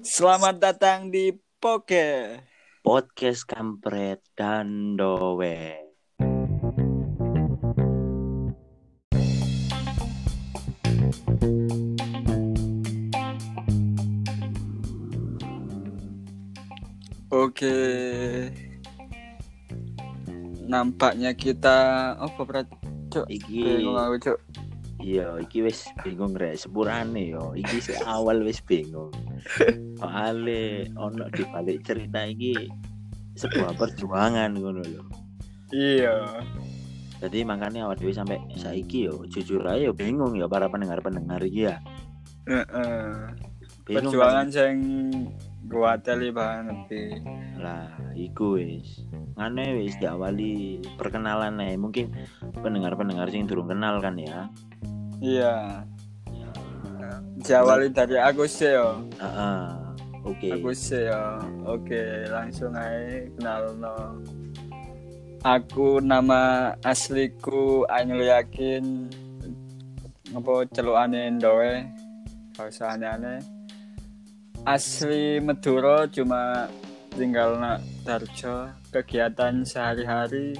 Selamat datang di Poke. Podcast Kampret dan Dowe. Oke. Nampaknya kita apa berat cuk? Iki Cuk. Iya iki wis bingung rek sepurane yo. Iki sih awal wis bingung. Soale ono di balik cerita iki sebuah perjuangan ngono lho. Iya. Jadi makanya awak dhewe sampai saiki yo jujur aja yo bingung ya para pendengar-pendengar iki ya. Heeh. Bingung Perjuangan sing gua teli banget iki. lah iku wis ngane wis diawali perkenalan nih mungkin pendengar-pendengar sing durung kenal kan ya Iya. ya Diawali dari aku sih yo. Heeh. oke Aku sih yo. Oke, langsung aja kenal no. Aku nama asliku Ainul Yakin apa celukane Ndowe gak usah aneh-aneh asli Madura cuma tinggal nak Darjo kegiatan sehari-hari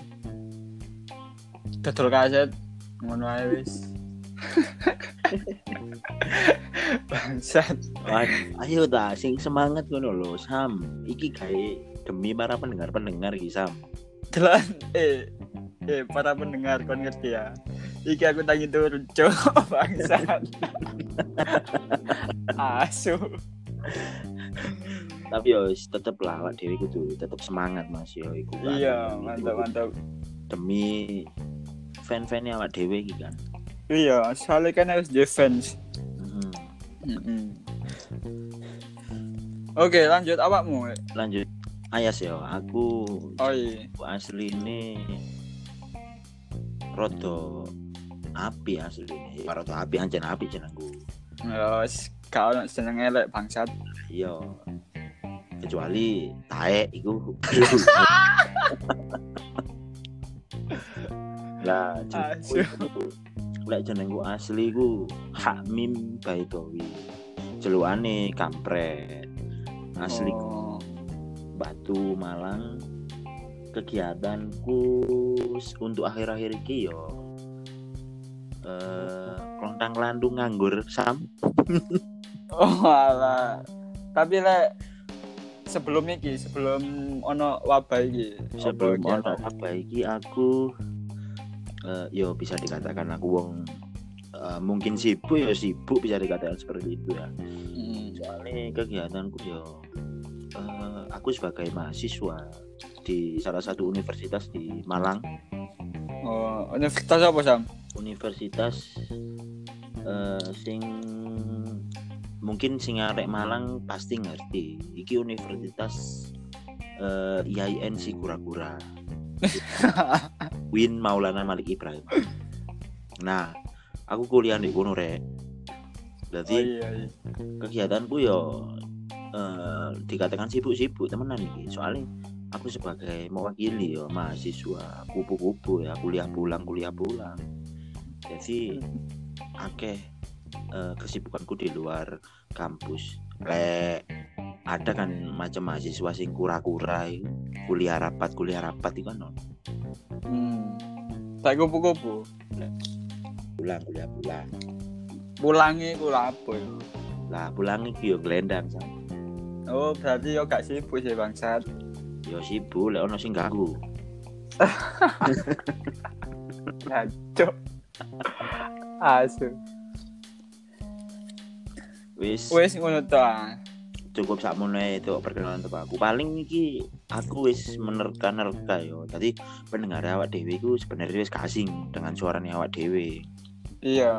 dodol kaset ngono ae wis bangsat ayo ta sing semangat ngono lho Sam iki gawe demi para pendengar-pendengar iki Sam Delan eh eh para pendengar kon ngerti ya. Iki aku tangi turun cok bangsat. Asu. tapi yo tetep lah awak dhewe kudu tetep semangat Mas yo iku kan. Iya, Iku mantap mantap. demi fan-fan awak dhewe iki kan Iya, soalnya kan harus defense. Mhm. Mm-mm. Oke, lanjut awakmu. lanjut Ayas yo aku Oh iya. Aku asli ini rodo api asli ini rodo api anjen api jenengku Ya, kau nak seneng elek bangsat. iya kecuali tae iku lah lek jenengku asli ku Hakmim Baidowi jelukane kampret. Asli ku Oh. Batu Malang. Kegiatanku untuk akhir-akhir ini yo eh lontang landung nganggur sam. Oh alah. Tapi lek sebelum iki, sebelum ono wabah iki, sebelum ono apa iki aku eh yo bisa dikatakan aku wong eh, mungkin sibuk ya sibuk bisa dikatakan seperti itu ya Mm. soalnya kegiatanku yo eh, aku sebagai mahasiswa di salah satu universitas di Malang Oh, universitas apa Sam? universitas eh, sing mungkin sing arek Malang pasti ngerti iki universitas eh, IAIN si kura-kura Win Maulana Malik Ibrahim. Nah aku kuliah di kono rek. Oh berarti iya, iya. kegiatanku yo eh, dikatakan sibuk-sibuk temenan iki. Soalnya aku sebagai mewakili yo mahasiswa kupu-kupu ya kuliah pulang kuliah pulang. Jadi akeh eh, kesibukanku di luar kampus. Le ada kan macam mahasiswa sing kura-kura kuliah rapat kuliah rapat itu kan. Hmm. Tak kupu-kupu. pulang kuliah pulang Pulangi ku lapo lah pulang iki yo gelendang Sam. Oh, berarti yo gak sibuk sih bangsat. yo sibuk lek ono sing ganggu Ngaco. Asu. wis Wes ngono to. Cukup sakmono itu perkenalan teko aku paling iki aku wis menerka-nerka yo tadi pendengar awak dewi ku sebenarnya wis kasing dengan suaranya awak dewi Iya.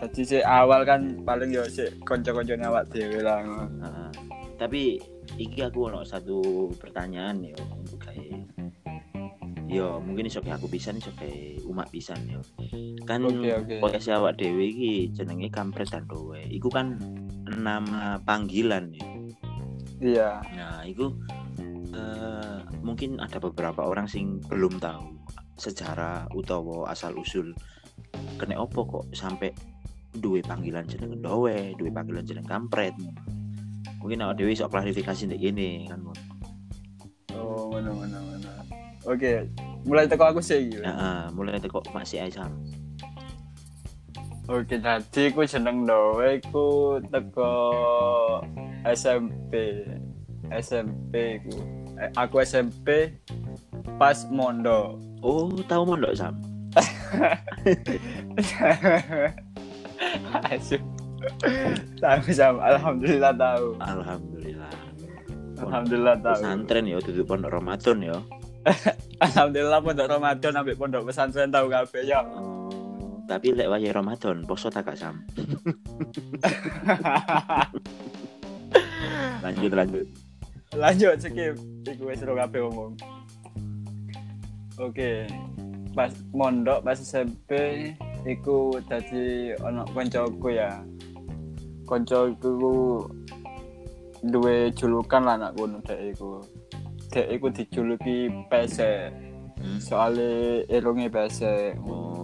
Jadi sih awal kan paling yo sih kanca-kancane awak dhewe lah. Heeh. tapi iki aku ono satu pertanyaan yo untuk kayak yo mungkin iso aku pisan iso kayak umat pisan yo kan Oke, oke. podcast awak dewi iki jenenge kampret dan dowe iku kan nama panggilan ya Iya. Nah, itu eh, mungkin ada beberapa orang sing belum tahu sejarah utawa asal usul kena opo kok sampai duwe panggilan jeneng dowe duwe panggilan jeneng kampret mungkin awak dewi sok klarifikasi ndek gini kan. Oh, mana mana mana. Oke, mulai teko aku sih. iki. Heeh, mulai teko masih aja Oke, jadi ku jeneng dowe ku teko SMP. SMP ku. Eh, aku SMP pas mondo. oh tahu mondok sam Asyik. Tahu sama, alhamdulillah tahu. alhamdulillah Alhamdulillah tahu. pesantren ya duduk pondok Ramadan ya Alhamdulillah pondok Ramadan sampai pondok pesantren tahu kabeh ya. Oh, tapi lek waya Ramadan poso tak Kak, sam lanjut lanjut Lanjut skip. Iku wis ro kabeh ngomong. Oke. Pas mondok pas SMP iku dadi ana koncoku ya. Koncoku duwe julukan lah anak ngono dek iku. Dek iku dijuluki pesek. Hmm. Soale irunge pesek. oh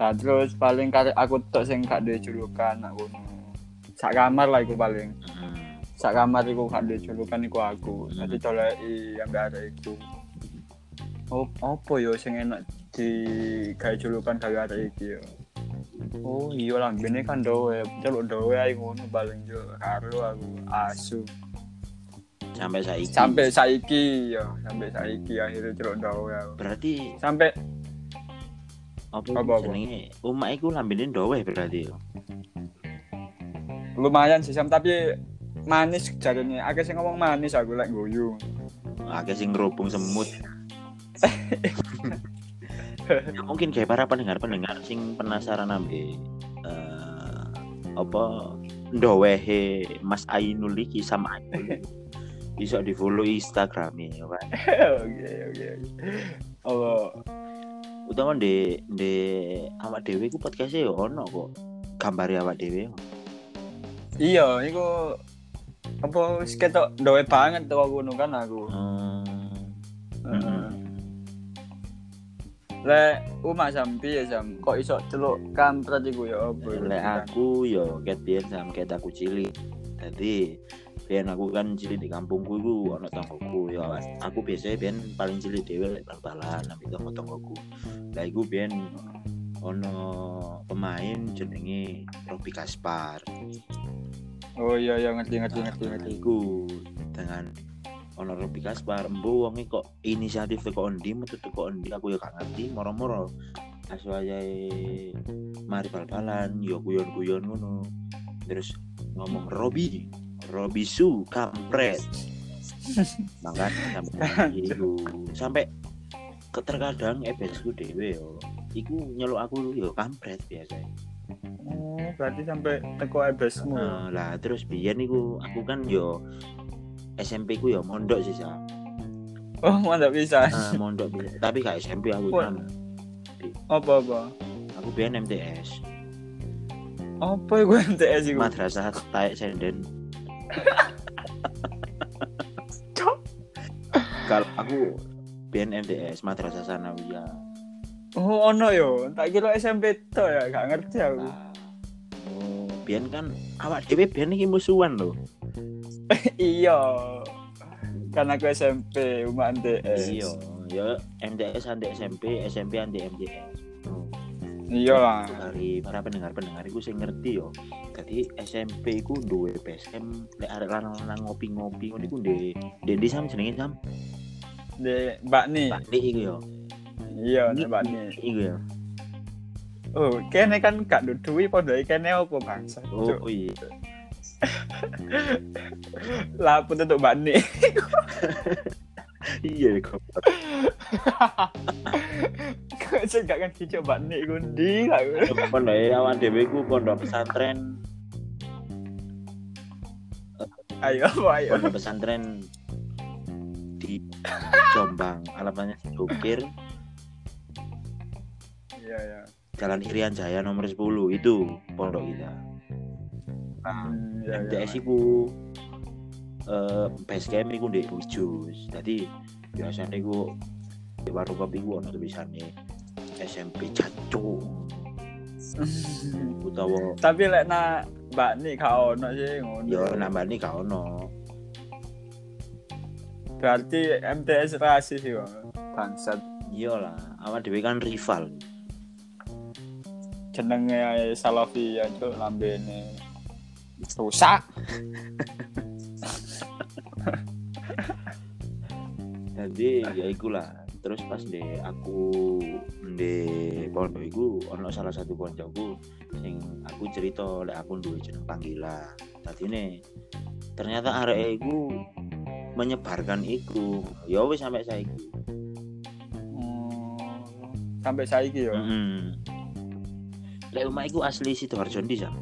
Nah, terus paling kare aku tok sing gak duwe julukan nak ngono. Sak kamar lah iku paling. Hmm. Sak kamar iku gak duwe julukan iku aku. Dadi doleki ambek arek iku. Oh, apa yo sing enak di gawe julukan gawe arek iki yo. Oh iya lah, bene kan dowe, celuk dowe ae ngono paling yo karo aku asu. sampai saiki Sampai saiki yo, sampai saiki akhirnya celuk dowe aku. berarti Sampai apa, Apa, jenenge umak iku lambene dowe berarti ya lumayan sih Sam, tapi manis jarene. Akeh sing ngomong manis aku lek guyu. akeh sing ngerubung semut ya, mungkin kayak para pendengar-pendengar sing penasaran ambe eh, apa ndowehe Mas Ainul iki sama Ainul bisa di follow Instagramnya ya Pak. Oke, oke. Oh, Utawa di di awak dhewe ku podcastnya ya ono kok gambare awak dhewe. iya, iku apa wis ketok dowe banget tuh aku kan aku. Hmm. Lek umak sampi ya sam, kok iso celuk kampret iku ya apa? Lek aku yo ket biyen sam ket aku cilik. Dadi biyen aku kan cilik di kampungku iku ono tanggoku yo aku biasanya biyen paling cilik dhewe lek bal-balan nang tanggo-tanggoku. Lah iku biyen ono pemain jenenge Robi Kaspar. Oh iya iya ngerti ngerti ngerti Nah, ngerti. iku dengan ono Robi Kaspar embu wonge kok inisiatif teko endi metu teko endi aku ya gak ngerti moro-moro pas wayahe mari bal-balan yo guyon-guyon ngono terus ngomong Robi Robi su kampret makanya sampai iku sampai terkadang ebesku dhewe yo iku nyeluk aku yo kampret biasa Oh, berarti sampai teko ebesmu. Nah, lah terus biyen iku aku kan yo SMP ku yo mondok sih sa. Oh, mantap bisa. Nah, mondok bi- tapi gak SMP aku kan. Apa apa? Aku biyen MTS, Apa iku MTS iku? madrasah taek senden. Kalau aku biyen MTS madrasah sanawiyah. Oh, ono yo. Tak kira SMP to ya, gak ngerti aku. Nah, oh, biyen kan awak dhewe biyen iki musuhan lho. iya. Kan aku SMP, umak MTS. Iya, ya MTS ante SMP, SMP ante MTS. Oh. Iya lah. dari para pendengar-pendengar iku sing ngerti yo. Jadi SMP iku duwe PSM lek arek lanang-lanang ngopi-ngopi ngono iku ndek ndek sam jenenge sam? Di Mbak Ni. Pak Dik iku yo. Iya, Mbak Ni. Iku yo. Oh, kene kan gak dudui padha kene apa bangsa. Oh, oh iya. Lah pun untuk Mbak Ni. Iya kok. Kok sing gak kan kicuk Mbak Ni iku ndi lah. Pondok awak dhewe iku pondok pesantren, Ayo, ayo. pondok pesantren di Jombang. Alamatnya Jokir, Iya, iya. Jalan Irian Jaya nomor 10 itu pondok kita. Iya, iya. MTS iku eh base camp iku ndek Bujus. Dadi biasanya iku di warung kopi iku ono tulisane SMP Cacu. utawa Tapi lek na Mbak Ni gak ono sih ngono. yo nambah nih gak ono Berarti MTS rasis sih Bang. Bangsat. iya lah awak dhewe kan rival Jenenge Salafi ya cuk lambene. Rusak. jadi ya ikulah terus pas de aku de pondok iku ono salah satu koncoku sing aku cerita lek aku duwe jeneng panggilan. Tadi ini ternyata arek iku menyebarkan iku. Ya wis sampai saiki. Hmm, sampai saiki yo. heeh lek omah iku asli Sidoarjo ndi Sam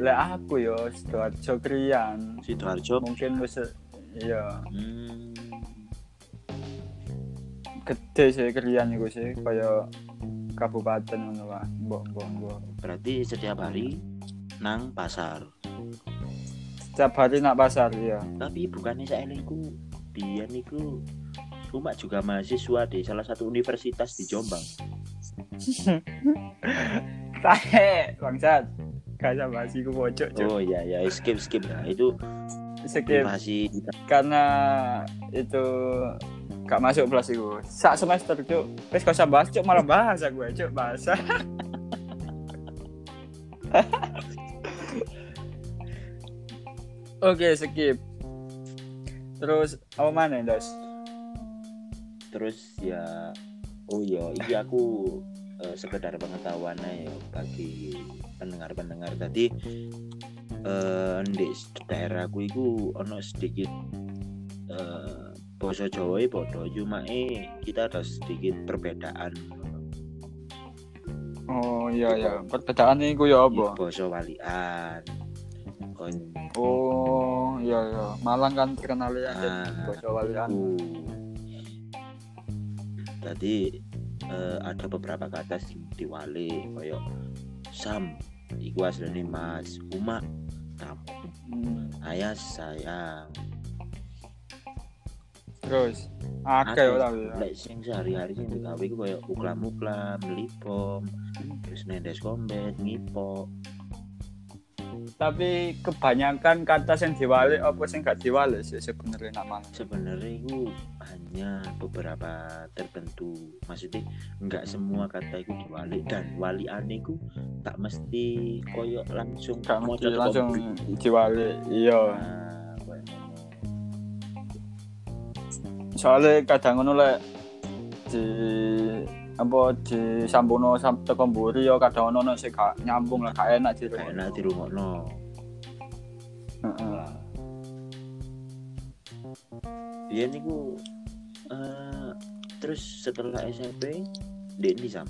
Lek aku yo Sidoarjo Krian. Sidoarjo? Mungkin wis iya. Hmm. Gede sih Krian iku sih kaya kabupaten ngono lah. Mbok mbok mbok. berarti setiap hari nang pasar Setiap hari nak pasar ya. tapi bukannya saya elingku biyen iku Umak juga mahasiswa di salah satu universitas di Jombang. Tahe, bangsat. Kayak bahas iku pojok, Cuk. Oh iya ya skip skip nah, itu Skip privasi karena itu gak masuk kelas iku. Sak semester, Cuk. Wis usah bahas, Cuk, malah bahasa gue, Cuk, bahasa. Oke, skip. Terus apa mana, Dos? terus ya oh iya ini aku eh, sekedar pengetahuan ya bagi pendengar-pendengar tadi eh di daerahku itu ono sedikit bahasa Jawa cuma eh kita ada sedikit perbedaan. Oh iya ya, perbedaan iku ya apa? bahasa walian. Kon Oh iya iya, Malang kan terkenal ya Ah, basa walian. tadi eh, ada beberapa kata sing diwali koyo sam iku asline mas uma kamu Hmm. ayah sayang Terus akeh tapi. ya. lek sing sehari-hari sing digawe iku koyo uklam-uklam melipom terus nendes kombet ngipok Tapi kebanyakan kata yang diwali apa sing gak diwali sih sebenarnya Malang. sebenarnya itu hanya beberapa tertentu maksudnya nggak semua kata itu diwali dan wali aneh itu tak mesti koyok langsung Gak mesti langsung diwali. Iya. nah, Soalnya kadang ngono lek di apa di sampono sam teko mburi yo kadang ono sing gak nyambung lah gak enak di Gak enak di rumah no Heeh. dia niku eh, terus setelah SMP dia ini sam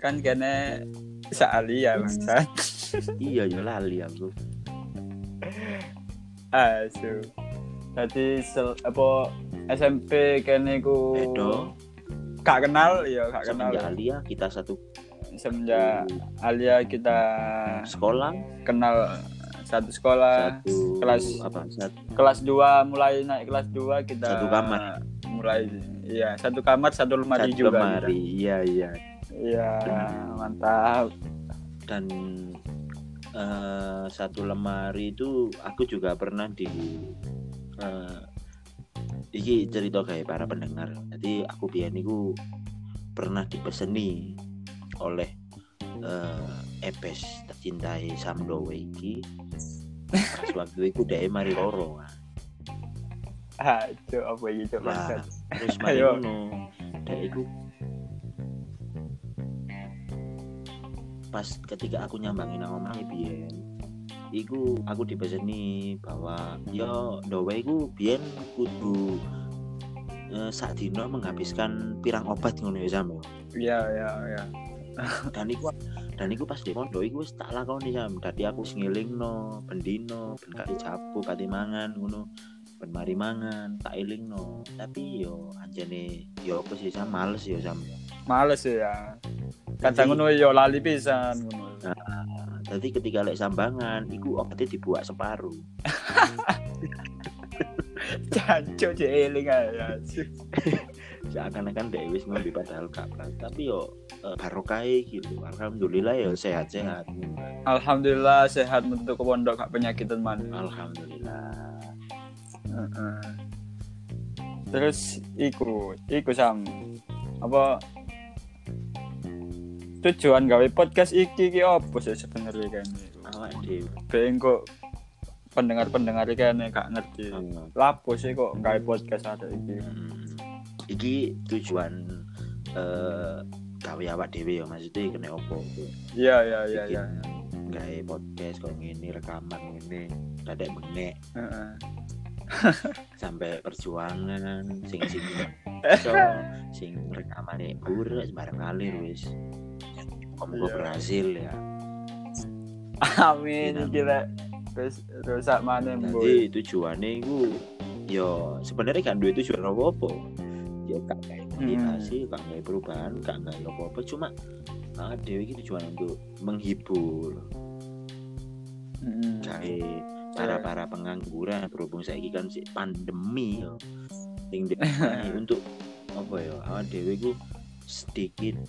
Kan kene saali ya bangsat. iya ya lali aku Asu. Tadi sel, apa SMP kene ku Edo. Gak kenal ya gak kenal. Semenjak Alia kita satu. Semenjak Alia kita sekolah. kenal satu sekolah satu kelas apa satu kelas 2 mulai naik kelas 2 kita Satu kamar. mulai iya satu kamar satu lemari satu juga lemari iya iya. Iya mantap. dan eh, satu lemari itu aku juga pernah di eh, iki cerita kayak para pendengar. Jadi aku biar niku pernah dipeseni oleh eh, Epes tercintai Samdowe iki. Pas waktu itu dia mari loro aduh apa gitu Lah, bangsat terus mari ngono. Dia iku pas ketika aku nyambangin nama biyen iku aku dipeseni bahwa yo dowe iku biyen kudu eh, sak dino menghabiskan pirang obat ngono ya Sam yo. iya iya iya. Dan iku dan iku pas di pondok iku wis tak lakoni Sam. Dadi aku ngilingno bendino ben kate japu kate mangan ngono. Ben mari mangan tak ilingno tapi yo anjene yo apa sih Sam? Males yo Sam. Males ya. Kadang ngono yo lali pisan ngono Jadi ketika lek sambangan, iku obatnya dibuat separuh. jancuk jeeling aja seakan-akan dek wis ngombe padahal gak plus tapi yo eh, barokah gitu alhamdulillah ya sehat-sehat Alhamdulillah sehat metu ke pondok gak penyakitan man. alhamdulillah Heeh. Terus iku, iku sam apa tujuan gawe podcast iki ki apa sih sebenarnya kan awak dhewe Ben kok pendengar-pendengar kene gak ngerti. Hmm. Lapo sih kok gawe podcast ada iki. Hmm. iki tujuan eh gawe awak dhewe ya maksudnya kena opo Iya iya iya iya. gawe podcast kok ngene rekaman ngene dadak bengek Heeh. sampai perjuangan sing sing so sing rekamane buruk sembarang kali wis kamu Iya. berhasil ya Amin Iya. iki rek. Terus rusak mana boy. jadi tujuannya itu yo sebenarnya kan duit tujuan apa apa ya gak kayak motivasi gak kayak perubahan gak kayak apa apa cuma nah, dewi itu tujuan untuk menghibur Heeh. kayak para para pengangguran berhubung saya kan si pandemi yo sing di- untuk apa ya awak dewi ku sedikit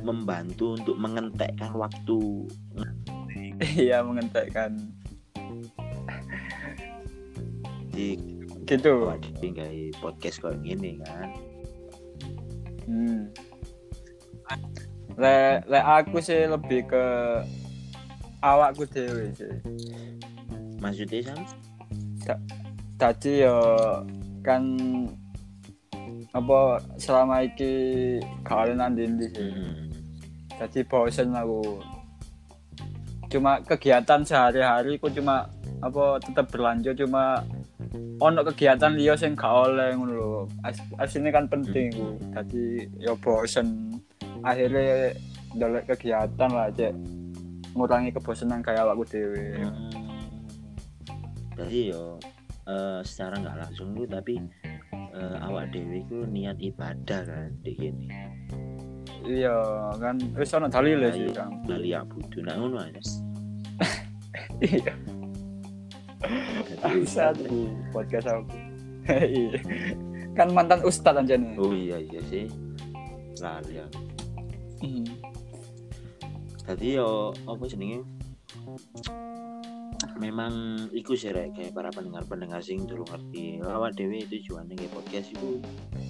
membantu untuk mengentekkan waktu Iya mengentekkan di gitu. kayak podcast kayak gini kan Hmm. Le, le aku sih lebih ke awakku dewe sih. maksudnya sam Tadi yo kan apa selama iki kalian ndi sih. Hmm. Jadi bosen aku. Cuma kegiatan sehari-hari ku cuma apa tetap berlanjut cuma ono kegiatan liya sing gak oleh ngono lho. As- Asline kan penting ku. Dadi ya bosen. Akhirnya dolek kegiatan lah cek ngurangi kebosanan kayak awakku dhewe. Hmm. Jadi yo eh, secara nggak langsung tuh tapi eh, awak dewi ku niat ibadah kan di gini. Iya kan wis ono dalile sih kan. Lali ya budu nak ngono aja. Iya. Bisa podcast aku. Iya. kan mantan ustad aja nih. Oh iya iya sih. Lali ya. Hmm. Tadi yo apa jenenge? Memang iku sih rek kayak para pendengar-pendengar sing dulu ngerti awak dewe tujuannya kayak podcast itu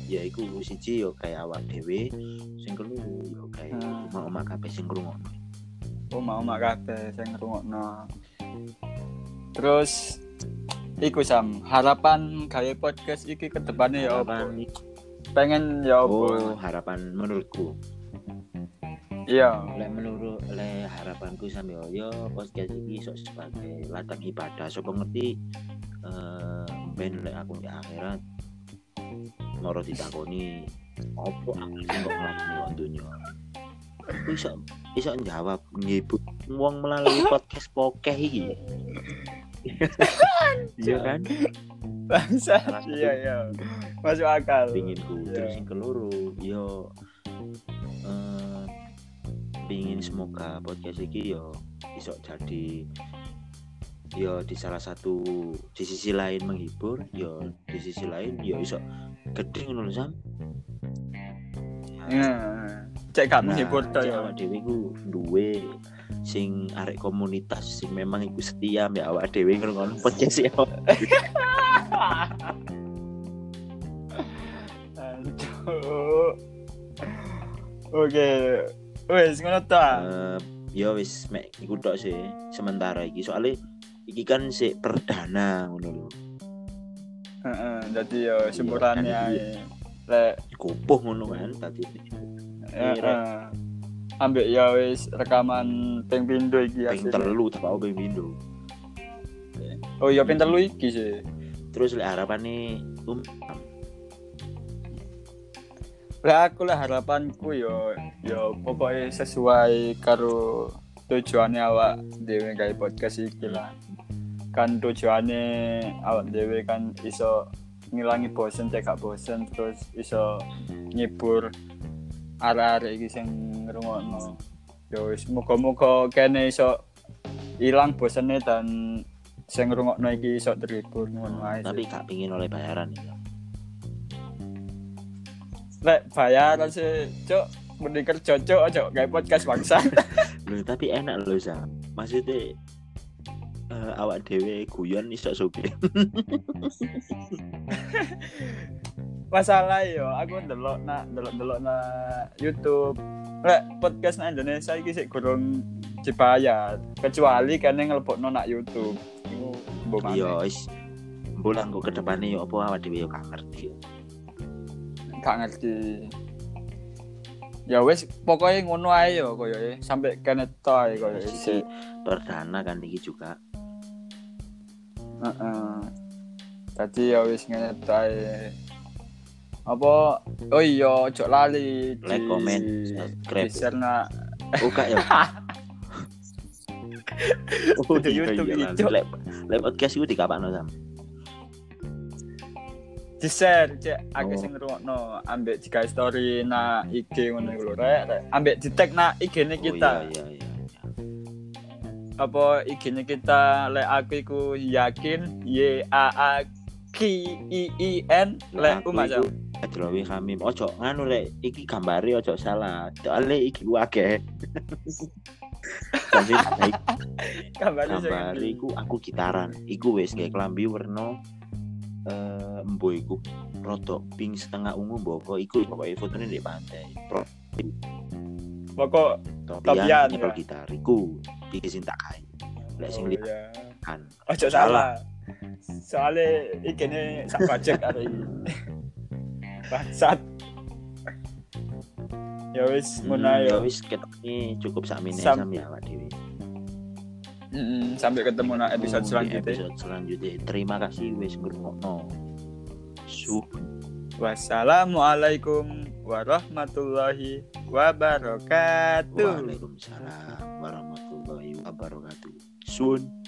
ya iku siji yo kayak awak dewe sing kedua yo kayak Hmm. mau oma kabeh sing ngrungokno. Oh mau mak kabeh sing ngrungokno. Terus iku Sam, harapan gawe podcast iki ke depannya ya apa? Pengen ya Oh, apa? harapan menurutku. Iya. Lek menurut le harapanku sampe yo podcast iki iso sebagai ladang ibadah. Sopo ngerti eh ben lek aku di akhirat moro ditakoni opo aku sing kok nglakoni donya. Aku iso iso jawab ngibut wong melalui podcast pokeh iki. Iya kan? Bangsa. Iya iya. Masuk akal. pinginku Iya. terus yang keloro yo eh pingin semoga podcast iki yo iso jadi yo di salah satu di sisi lain menghibur yo di sisi lain yo iso gede ngono Sam Nah, cek gak menghibur to cek ya. awak dhewe ku duwe sing arek komunitas sing memang iku setia mbek awak dhewe ngono podcast ya. Oke. Wes ngono ta. Eh, yo wis mek iku tok sih sementara iki soalnya iki kan sik perdana ngono lho Heeh, dadi yo semurane kan ae. Lek kupuh ngono kan tadi heeh. Ambek ya wis rekaman ping pindho iki ping asline. telu tak ping pindho Oh iya ping telu iki sih. terus lek harapane um Lah aku lah harapanku yo yo pokoknya sesuai karo tujuannya awak dhewe gawe podcast iki lah. Kan tujuannya awak dhewe kan iso ngilangi bosen cek gak bosen terus iso ngibur arek-arek iki sing ngrungokno. Yo wis muga-muga kene iso ilang bosene dan sing ngrungokno iki iso terhibur ngono ae. tapi gak oleh bayaran ya Lek bayaran sih, cok mending kerja cok cok kayak podcast bangsa. Loh, tapi enak loh Sam. Maksudnya eh, awak dewe guyon iso suge. Masalah yo, aku ndelok na ndelok ndelok na YouTube. Lek podcast na Indonesia iki sik kurang dibayar, kecuali yang ngelebokno nak YouTube. Iku mbok. Iya, wis bulan kok ke depannya yo apa awak dewe yo gak ngerti. Gak ngerti ya wes pokoknya ngono ae yo koyo e. sampai kene to ae koyo Iki sik perdana kan iki juga. heeh dadi ya wis ngene to ae apa oh iya ojo lali Like, comment, subscribe. di share na Oh gak ya. Oh Di iya, YouTube iya, itu. Lek lek podcast iku dikapakno Sam. Di share cek akeh Oh. sing ngrungokno ambek digawe story na IG ngono iku lho rek ambek di tag na IG-ne Oh, kita iya iya iya. iya. apa IG-nya kita lek aku iku yakin Y A A K I I N lek ku macam Adrowi Hamim ojo nganu lek iki gambare ojo salah. Soale iki sing gambare ngendi? iku aku gitaran. Iku wis kayak klambi warna eh embo iku rodok pink setengah ungu mboko iku pokoknya fotonya di pantai. Pro pokok topian ya. gitar iku iki sing tak kae. Lek sing Oh, lihat iya. kan. ojo salah soalnya iki sak budget hari ini bangsat ya wis ngono Hmm, ae ya yo wis ketokne cukup sakmene Sam- sam ya Pak Dewi. Mm-mm, sampai ketemu na episode Oh, di selanjutnya episode selanjutnya. Terima kasih wis ngrungokno. Su wassalamualaikum warahmatullahi wabarakatuh Waalaikumsalam warahmatullahi wabarakatuh. Sun.